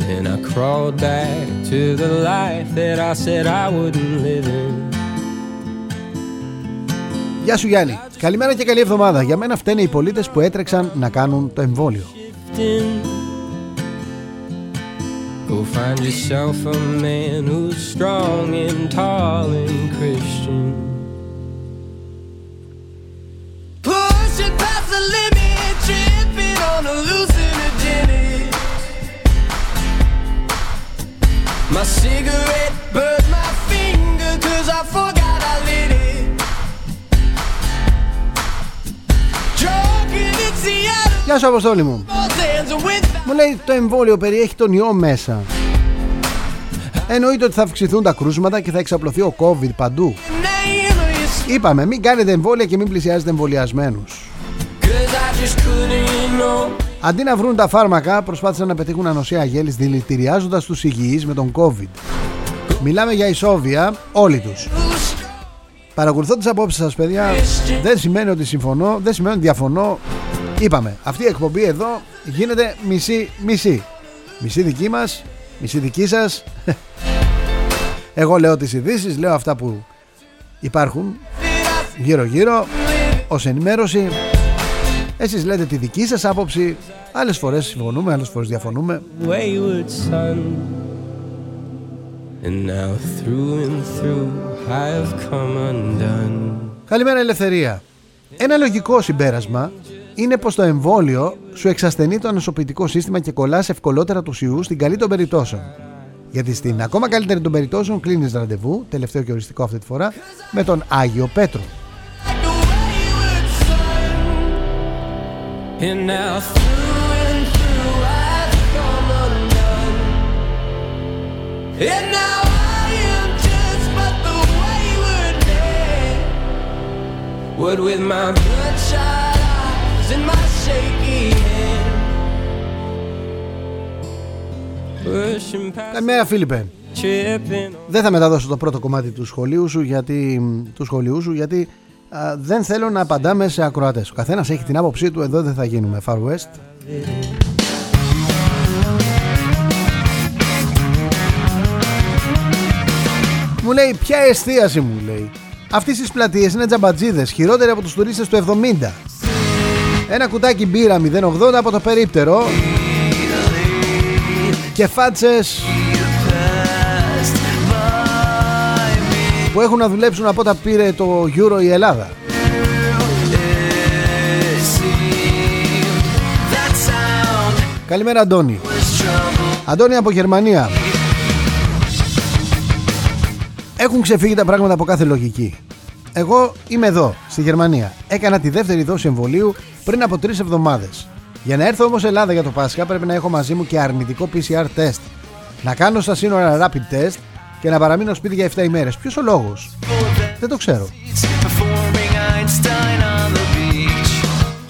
And I crawled back to the life that I said I wouldn't live in. Γεια σου Γιάννη. Καλημέρα και καλή εβδομάδα. Για μένα φταίνε οι πολίτες που έτρεξαν να κάνουν το εμβόλιο. Go find yourself a man who's strong and tall and Christian. Pushing past the limit, tripping on a hallucinogenic. My cigarette burned my finger cause I forgot I lit it. Γεια σου Αποστόλη μου Μου λέει το εμβόλιο περιέχει τον ιό μέσα Εννοείται ότι θα αυξηθούν τα κρούσματα και θα εξαπλωθεί ο COVID παντού Είπαμε μην κάνετε εμβόλια και μην πλησιάζετε εμβολιασμένους. Αντί να βρουν τα φάρμακα, προσπάθησαν να πετύχουν ανοσία γέλης δηλητηριάζοντας τους υγιείς με τον COVID. Μιλάμε για ισόβια όλοι τους. Παρακολουθώ τις απόψεις σας παιδιά, δεν σημαίνει ότι συμφωνώ, δεν σημαίνει ότι διαφωνώ. Είπαμε, αυτή η εκπομπή εδώ γίνεται μισή-μισή. Μισή δική μας, μισή δική σας. Εγώ λέω τις ειδήσεις, λέω αυτά που υπάρχουν γύρω-γύρω ως ενημέρωση. Εσείς λέτε τη δική σας άποψη. Άλλες φορές συμφωνούμε, άλλες φορές διαφωνούμε. Καλημέρα ελευθερία. Ένα λογικό συμπέρασμα είναι πως το εμβόλιο σου εξασθενεί το ανοσοποιητικό σύστημα και κολλάς ευκολότερα τους ιούς στην καλή των περιπτώσεων. Γιατί στην ακόμα καλύτερη των περιπτώσεων κλείνεις ραντεβού, τελευταίο και οριστικό αυτή τη φορά, με τον Άγιο Πέτρο. And now through and through I've come undone. And now I am just but the wayward man. What with my bloodshot eyes and my shaky hand. Καλημέρα Φίλιππε Δεν θα μεταδώσω το πρώτο κομμάτι του σχολείου σου γιατί, του σχολείου σου γιατί δεν θέλω να απαντάμε σε ακροατές. Ο καθένας έχει την άποψή του, εδώ δεν θα γίνουμε. Far West. Μου λέει ποια εστίαση μου λέει. Αυτές τις πλατείες είναι τζαμπατζίδες Χειρότεροι από τους τουρίστες του 70 Ένα κουτάκι μπύρα 080 από το περίπτερο. Και φάτσες Που έχουν να δουλέψουν από όταν πήρε το Euro η Ελλάδα Καλημέρα Αντώνη Αντώνη από Γερμανία έχουν ξεφύγει τα πράγματα από κάθε λογική. Εγώ είμαι εδώ, στη Γερμανία. Έκανα τη δεύτερη δόση εμβολίου πριν από τρεις εβδομάδες. Για να έρθω όμως Ελλάδα για το Πάσχα πρέπει να έχω μαζί μου και αρνητικό PCR test. Να κάνω στα σύνορα rapid test και να παραμείνω σπίτι για 7 ημέρες. Ποιος ο λόγος, Δεν το ξέρω.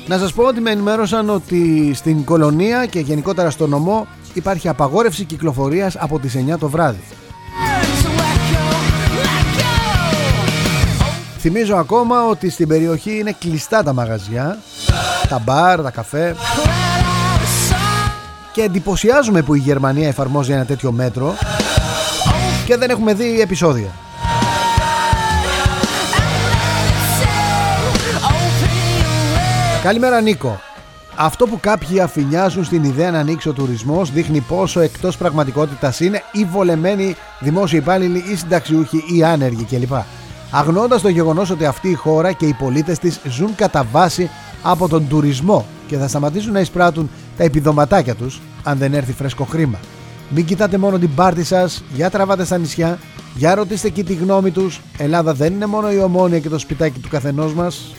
Να σας πω ότι με ενημέρωσαν ότι στην κολονία και γενικότερα στο νομό υπάρχει απαγόρευση κυκλοφορίας από τις 9 το βράδυ. Θυμίζω ακόμα ότι στην περιοχή είναι κλειστά τα μαγαζιά, τα μπαρ, τα καφέ. Και εντυπωσιάζουμε που η Γερμανία εφαρμόζει ένα τέτοιο μέτρο και δεν έχουμε δει επεισόδια. Καλημέρα Νίκο. Αυτό που κάποιοι αφηνιάζουν στην ιδέα να ανοίξει ο τουρισμός δείχνει πόσο εκτός πραγματικότητας είναι οι βολεμένοι δημόσιοι υπάλληλοι ή συνταξιούχοι ή άνεργοι κλπ αγνώντας το γεγονός ότι αυτή η χώρα και οι πολίτες της ζουν κατά βάση από τον τουρισμό και θα σταματήσουν να εισπράττουν τα επιδοματάκια τους αν δεν έρθει φρέσκο χρήμα. Μην κοιτάτε μόνο την πάρτη σας, για τραβάτε στα νησιά, για ρωτήστε εκεί τη γνώμη τους. Ελλάδα δεν είναι μόνο η ομόνια και το σπιτάκι του καθενός μας.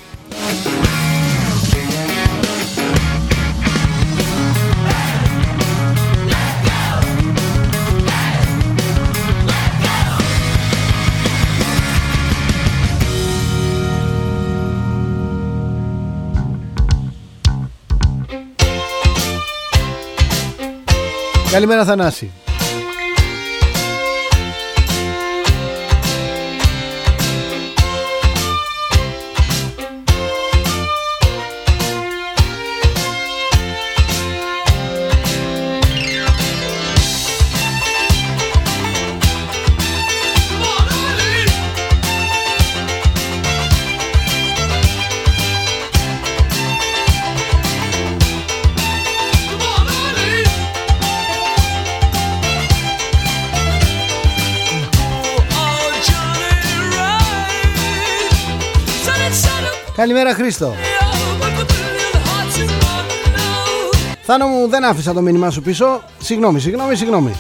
Καλημέρα Θανάση. Καλημέρα Χρήστο. Θάνο μου δεν άφησα το μήνυμά σου πίσω. Συγγνώμη, συγγνώμη, συγγνώμη.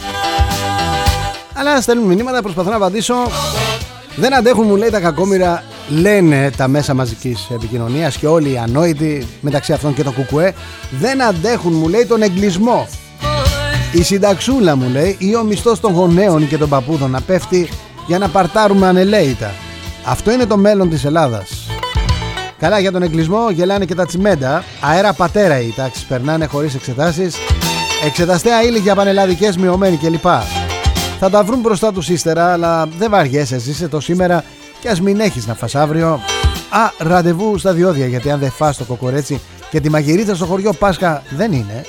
Αλλά στέλνουν μηνύματα, προσπαθώ να απαντήσω. Δεν αντέχουν μου λέει τα κακόμοιρα. Λένε τα μέσα μαζικής επικοινωνίας Και όλοι οι ανόητοι Μεταξύ αυτών και το κουκουέ. Δεν αντέχουν μου λέει τον εγκλισμό. Η συνταξούλα μου λέει Ή ο μισθός των γονέων και των παππούδων Να πέφτει για να παρτάρουμε ανελαίητα. Αυτό είναι το μέλλον της Ελλάδας Καλά για τον εγκλισμό γελάνε και τα τσιμέντα. Αέρα πατέρα οι τάξει περνάνε χωρίς εξετάσεις. Εξεταστέα ύλη για πανελλαδικές μειωμένοι κλπ. Θα τα βρουν μπροστά τους ύστερα, αλλά δεν βαριέσαι, ζήσε το σήμερα και ας μην έχεις να φας αύριο. Α, ραντεβού στα διόδια, γιατί αν δεν φας το κοκορέτσι και τη μαγειρίτσα στο χωριό Πάσχα δεν είναι.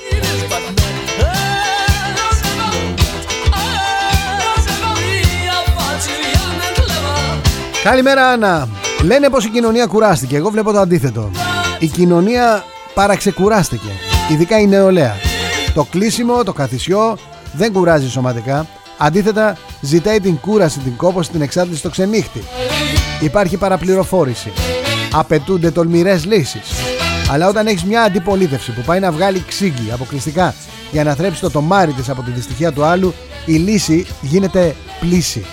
Καλημέρα Άννα Λένε πως η κοινωνία κουράστηκε. Εγώ βλέπω το αντίθετο. Η κοινωνία παραξεκουράστηκε. Ειδικά η νεολαία. Το κλείσιμο, το καθισιό δεν κουράζει σωματικά. Αντίθετα, ζητάει την κούραση, την κόπωση, την εξάρτηση στο ξενύχτη. Υπάρχει παραπληροφόρηση. Απαιτούνται τολμηρές λύσεις. Αλλά όταν έχεις μια αντιπολίτευση που πάει να βγάλει ξύγκι αποκλειστικά για να θρέψει το τομάρι της από τη δυστυχία του άλλου, η λύση γίνεται πλήση.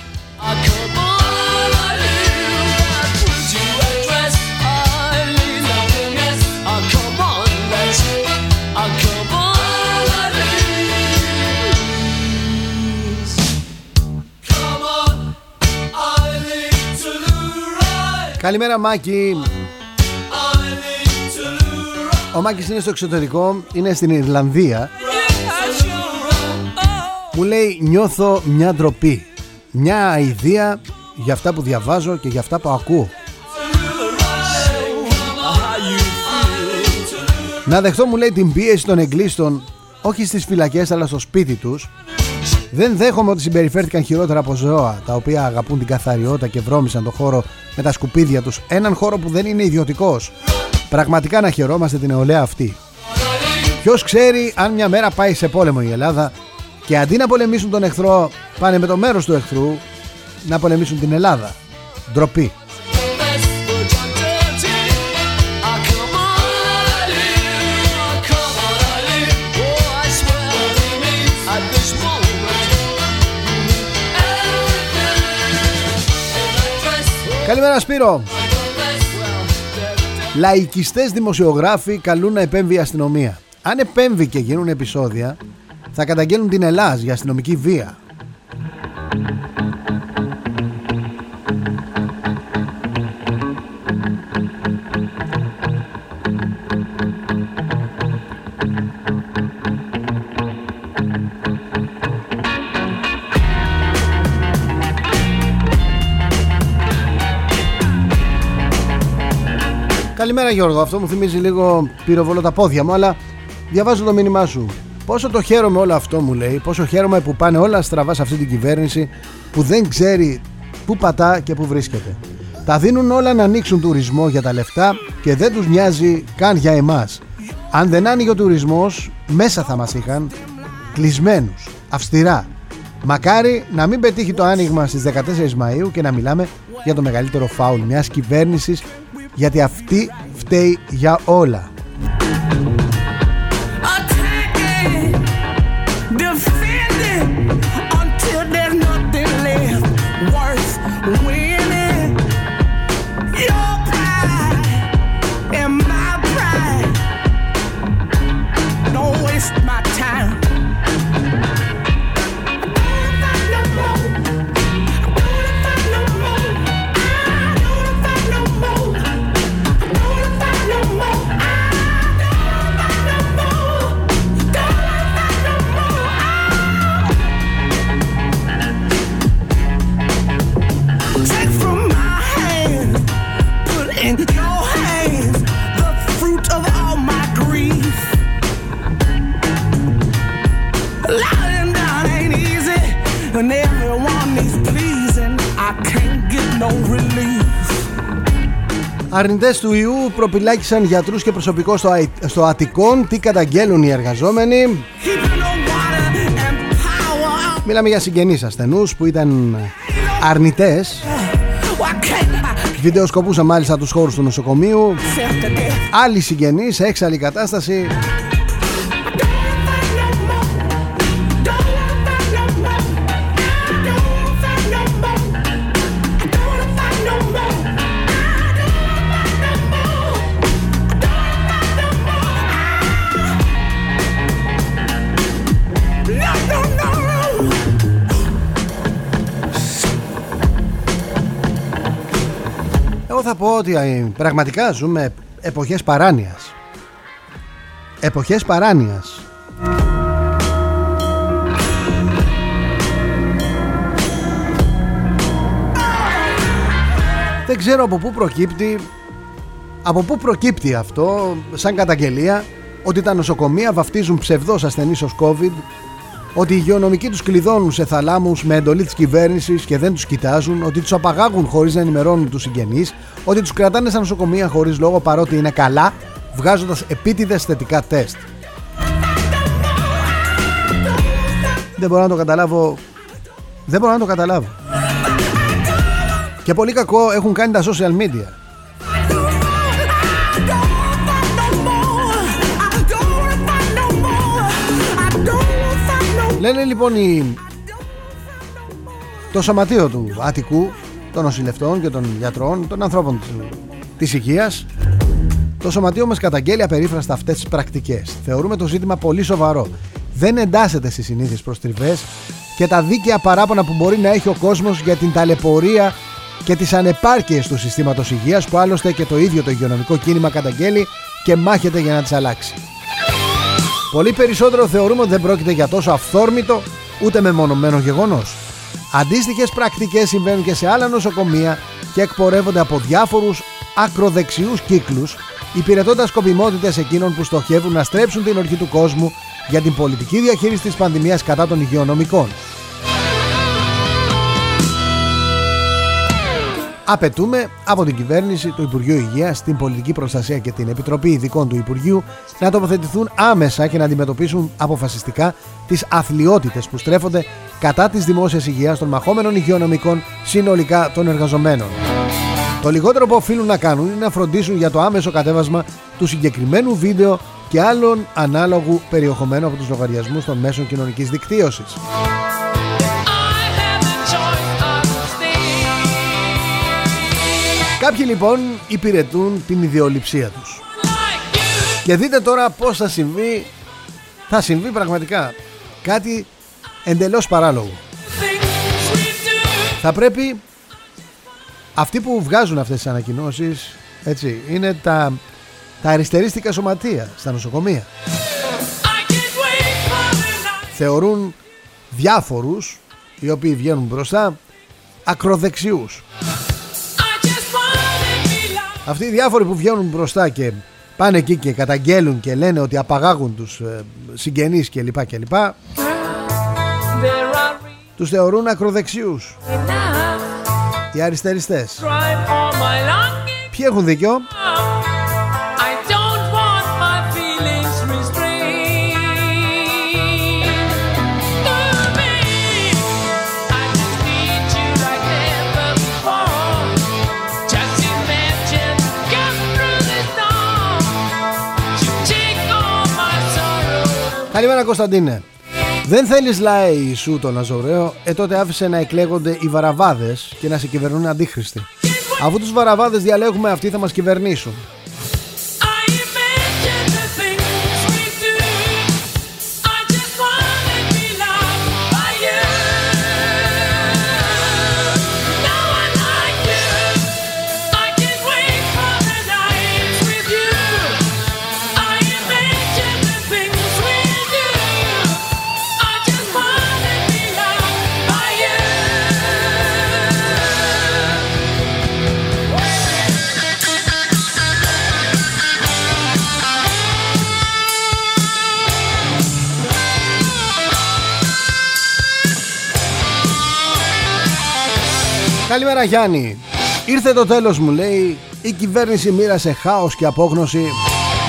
Καλημέρα Μάκη. Ο Μάκης είναι στο εξωτερικό Είναι στην Ιρλανδία. Μου λέει νιώθω μια ντροπή μια ιδέα για αυτά που διαβάζω και για αυτά που ακούω. Να δεχτώ μου λέει την πίεση των εγκλήστων όχι στις φυλακές αλλά στο σπίτι τους δεν δέχομαι ότι συμπεριφέρθηκαν χειρότερα από ζώα τα οποία αγαπούν την καθαριότητα και βρώμησαν το χώρο με τα σκουπίδια τους. Έναν χώρο που δεν είναι ιδιωτικός. Πραγματικά να χαιρόμαστε την νεολαία αυτή. Ποιος ξέρει αν μια μέρα πάει σε πόλεμο η Ελλάδα και αντί να πολεμήσουν τον εχθρό πάνε με το μέρος του εχθρού να πολεμήσουν την Ελλάδα. Ντροπή Καλημέρα Σπύρο. Λαϊκιστές δημοσιογράφοι καλούν να επέμβει η αστυνομία. Αν επέμβει και γίνουν επεισόδια Θα καταγγέλνουν την Ελλάδα για αστυνομική βία Καλημέρα Γιώργο, αυτό μου θυμίζει λίγο πυροβολό τα πόδια μου, αλλά διαβάζω το μήνυμά σου. Πόσο το χαίρομαι όλο αυτό μου λέει, πόσο χαίρομαι που πάνε όλα στραβά σε αυτή την κυβέρνηση που δεν ξέρει πού πατά και πού βρίσκεται. Τα δίνουν όλα να ανοίξουν τουρισμό για τα λεφτά και δεν τους νοιάζει καν για εμάς. Αν δεν άνοιγε ο τουρισμός, μέσα θα μας είχαν κλεισμένους, αυστηρά. Μακάρι να μην πετύχει το άνοιγμα στις 14 Μαΐου και να μιλάμε για το μεγαλύτερο φάουλ μιας κυβέρνησης γιατί αυτή φταίει για Αρνητές του ιού προπυλάκησαν γιατρούς και προσωπικό στο, στο Αττικόν. Τι καταγγέλουν οι εργαζόμενοι; Μιλάμε για συγγενείς ασθενούς που ήταν αρνητές Βιντεοσκοπούσαν μάλιστα τους χώρους του νοσοκομείου Άλλοι συγγενείς σε έξαλλη κατάσταση θα πω ότι ε, πραγματικά ζούμε εποχές παράνοιας. Εποχές παράνοιας. Δεν ξέρω από πού προκύπτει από πού προκύπτει αυτό σαν καταγγελία ότι τα νοσοκομεία βαφτίζουν ψευδός ασθενείς ως COVID ότι οι υγειονομικοί τους κλειδώνουν σε θαλάμους με εντολή της κυβέρνησης και δεν τους κοιτάζουν, ότι τους απαγάγουν χωρίς να ενημερώνουν τους συγγενείς, ότι τους κρατάνε στα νοσοκομεία χωρίς λόγο παρότι είναι καλά, βγάζοντας επίτηδες θετικά τεστ. Δεν μπορώ να το καταλάβω. Δεν μπορώ να το καταλάβω. Και πολύ κακό έχουν κάνει τα social media. Λένε λοιπόν οι... το σωματείο του Αττικού, των νοσηλευτών και των γιατρών, των ανθρώπων της υγείας το σωματείο μας καταγγέλει απερίφραστα αυτές τις πρακτικές. Θεωρούμε το ζήτημα πολύ σοβαρό. Δεν εντάσσεται στις συνήθειες προστριβές και τα δίκαια παράπονα που μπορεί να έχει ο κόσμος για την ταλαιπωρία και τις ανεπάρκειες του συστήματος υγείας που άλλωστε και το ίδιο το υγειονομικό κίνημα καταγγέλει και μάχεται για να τις αλλάξει. Πολύ περισσότερο θεωρούμε ότι δεν πρόκειται για τόσο αυθόρμητο ούτε μεμονωμένο γεγονός. Αντίστοιχες πρακτικές συμβαίνουν και σε άλλα νοσοκομεία και εκπορεύονται από διάφορους ακροδεξιούς κύκλους υπηρετώντας σκοπιμότητες εκείνων που στοχεύουν να στρέψουν την ορκή του κόσμου για την πολιτική διαχείριση της πανδημίας κατά των υγειονομικών. Απαιτούμε από την κυβέρνηση, του Υπουργείου Υγείας, την Πολιτική Προστασία και την Επιτροπή Ειδικών του Υπουργείου να τοποθετηθούν άμεσα και να αντιμετωπίσουν αποφασιστικά τις αθλειότητες που στρέφονται κατά της δημόσιας υγείας των μαχόμενων υγειονομικών συνολικά των εργαζομένων. Το λιγότερο που οφείλουν να κάνουν είναι να φροντίσουν για το άμεσο κατέβασμα του συγκεκριμένου βίντεο και άλλων ανάλογου περιεχομένου από τους λογαριασμούς των μέσων κοινωνικής δικτύωσης. Κάποιοι λοιπόν υπηρετούν την ιδεολειψία τους. Και δείτε τώρα πώς θα συμβεί, θα συμβεί πραγματικά κάτι εντελώς παράλογο. Θα πρέπει αυτοί που βγάζουν αυτές τις ανακοινώσεις έτσι, είναι τα, τα αριστερίστικα σωματεία στα νοσοκομεία. Θεωρούν διάφορους οι οποίοι βγαίνουν μπροστά ακροδεξιούς. Αυτοί οι διάφοροι που βγαίνουν μπροστά και πάνε εκεί και καταγγέλουν και λένε ότι απαγάγουν τους ε, συγγενείς κλπ κλπ τους θεωρούν ακροδεξιούς. Οι αριστεριστές. Ποιοι έχουν δίκιο; Καλημέρα Κωνσταντίνε. Δεν θέλεις λέει σου τον Αζωραίο Ε τότε άφησε να εκλέγονται οι βαραβάδες Και να σε κυβερνούν αντίχρηστοι. Αφού τους βαραβάδες διαλέγουμε αυτοί θα μας κυβερνήσουν Καλημέρα Γιάννη. Ήρθε το τέλος μου λέει. Η κυβέρνηση μοίρασε χάος και απόγνωση.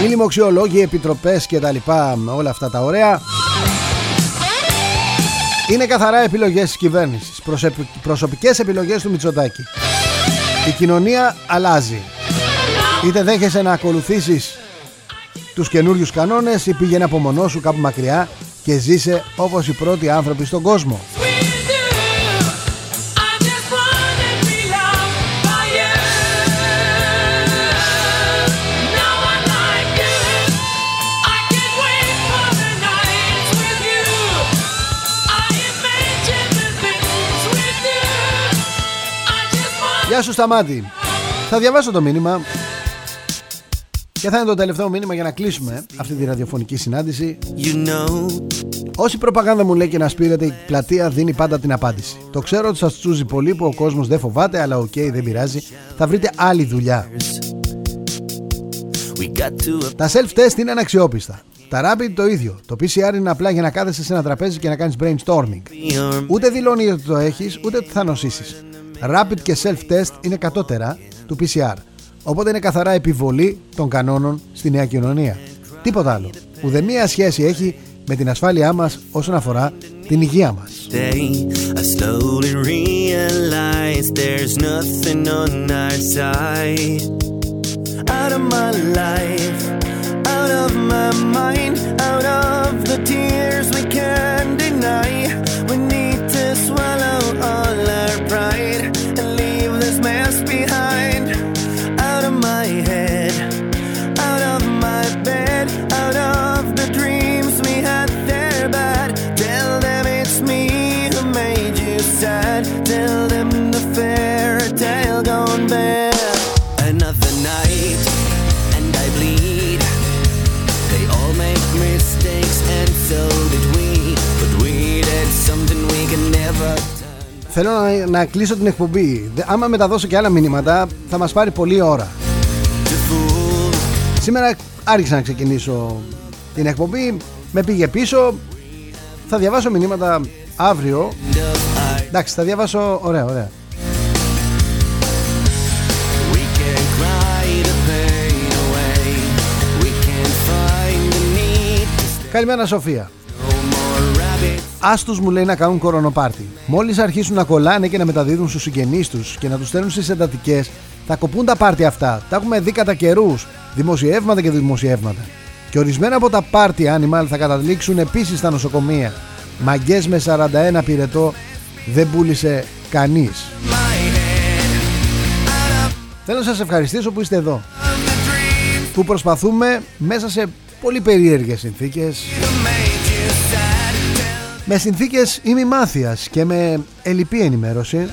Οι λοιμοξιολόγοι, επιτροπές και τα λοιπά Όλα αυτά τα ωραία. Είναι καθαρά επιλογές της κυβέρνησης. Προσωπικές επιλογές του Μητσοτάκη. Η κοινωνία αλλάζει. Είτε δέχεσαι να ακολουθήσεις τους καινούριους κανόνες ή πήγαινε από μονό σου κάπου μακριά και ζήσε όπως οι πρώτοι άνθρωποι στον κόσμο. Σου Σταμάτη Θα διαβάσω το μήνυμα Και θα είναι το τελευταίο μήνυμα για να κλείσουμε Αυτή τη ραδιοφωνική συνάντηση you know. Όση προπαγάνδα μου λέει και να σπείρετε Η πλατεία δίνει πάντα την απάντηση Το ξέρω ότι σας τσούζει πολύ που ο κόσμος δεν φοβάται Αλλά okay, δεν πειράζει Θα βρείτε άλλη δουλειά Τα self-test είναι αναξιόπιστα τα rapid το ίδιο. Το PCR είναι απλά για να κάθεσαι σε ένα τραπέζι και να κάνεις brainstorming. Ούτε δηλώνει ότι το έχεις, ούτε ότι θα νοσήσεις rapid και self-test είναι κατώτερα του PCR. Οπότε είναι καθαρά επιβολή των κανόνων στη νέα κοινωνία. Τίποτα άλλο. Ουδέμια σχέση έχει με την ασφάλειά μας όσον αφορά την υγεία μας. Θέλω να, να κλείσω την εκπομπή. Δε- Άμα μεταδώσω και άλλα μηνύματα, θα μας πάρει πολλή ώρα. Σήμερα άρχισα να ξεκινήσω την εκπομπή. Με πήγε πίσω. Θα διαβάσω μηνύματα αύριο. Εντάξει, θα διαβάσω. Ωραία, ωραία. We can cry the pain away. We can find the need to Καλημέρα, Σοφία. no more rabbits. Άστους μου λέει να κάνουν κορονοπάρτι. Μόλις αρχίσουν να κολλάνε και να μεταδίδουν στους συγγενείς τους και να τους στέλνουν στις εντατικές, θα κοπούν τα πάρτι αυτά. Τα έχουμε δει κατά καιρούς. Δημοσιεύματα και δημοσιεύματα. Και ορισμένα από τα πάρτι animal θα καταλήξουν επίσης στα νοσοκομεία. Μαγκές με 41 πυρετό δεν πούλησε κανείς. Θέλω να σας ευχαριστήσω που είστε εδώ. Που προσπαθούμε μέσα σε πολύ περίεργες συνθήκες με συνθήκες ημιμάθειας και με ελλειπή ενημέρωση.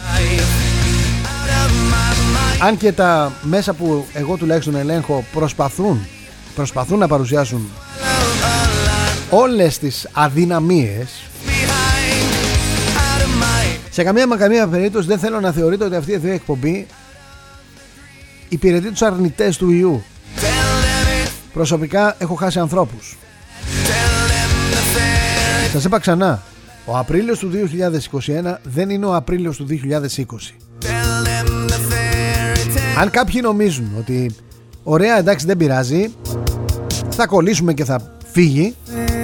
Αν και τα μέσα που εγώ τουλάχιστον ελέγχω προσπαθούν προσπαθούν να παρουσιάσουν όλες τις αδυναμίες σε καμία μα καμία περίπτωση δεν θέλω να θεωρείτε ότι αυτή η δύο εκπομπή υπηρετεί τους αρνητές του ιού. Προσωπικά έχω χάσει ανθρώπους σας είπα ξανά ο Απρίλιος του 2021 δεν είναι ο Απρίλιος του 2020 αν κάποιοι νομίζουν ότι ωραία εντάξει δεν πειράζει θα κολλήσουμε και θα φύγει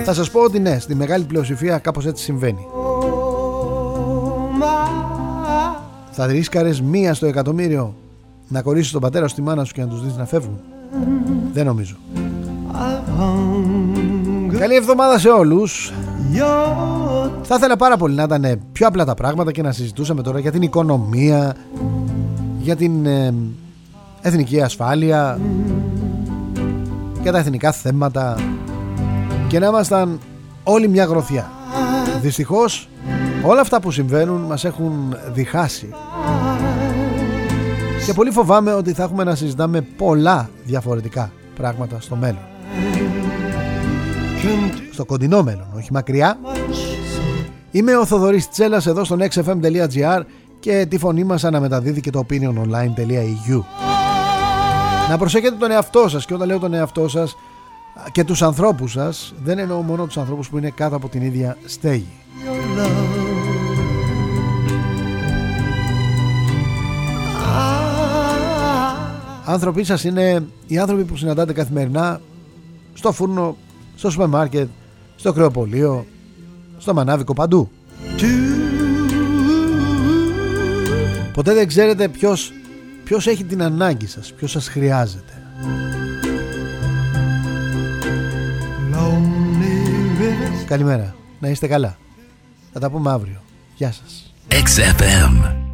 θα σας πω ότι ναι στη μεγάλη πλειοψηφία κάπως έτσι συμβαίνει. Θα ρίσκαρες μία στο εκατομμύριο να κορίσεις τον πατέρα σου τη μάνα σου και να τους δεις να φεύγουν; Δεν νομίζω. Καλή εβδομάδα σε όλους Θα ήθελα πάρα πολύ να ήταν πιο απλά τα πράγματα και να συζητούσαμε τώρα για την οικονομία για την ε, εθνική ασφάλεια για τα εθνικά θέματα και να ήμασταν όλοι μια γροθιά. Δυστυχώς όλα αυτά που συμβαίνουν μας έχουν διχάσει και πολύ φοβάμαι ότι θα έχουμε να συζητάμε πολλά διαφορετικά πράγματα στο μέλλον. Στο κοντινό μέλλον, όχι μακριά. Είμαι ο Θοδωρής Τσέλας εδώ στο nextfm.gr και τη φωνή μας αναμεταδίδει και το opiniononline.eu Να προσέχετε τον εαυτό σας και όταν λέω τον εαυτό σας και τους ανθρώπους σας δεν εννοώ μόνο τους ανθρώπους που είναι κάτω από την ίδια στέγη. Άνθρωποι σας είναι οι άνθρωποι που συναντάτε καθημερινά στο φούρνο, στο σούπερ μάρκετ, στο κρεοπολείο, στο μανάβικο παντού. Ποτέ δεν ξέρετε ποιος, ποιος έχει την ανάγκη σας, ποιος σας χρειάζεται. Καλημέρα, να είστε καλά. Θα τα πούμε αύριο. Γεια σας. XFM.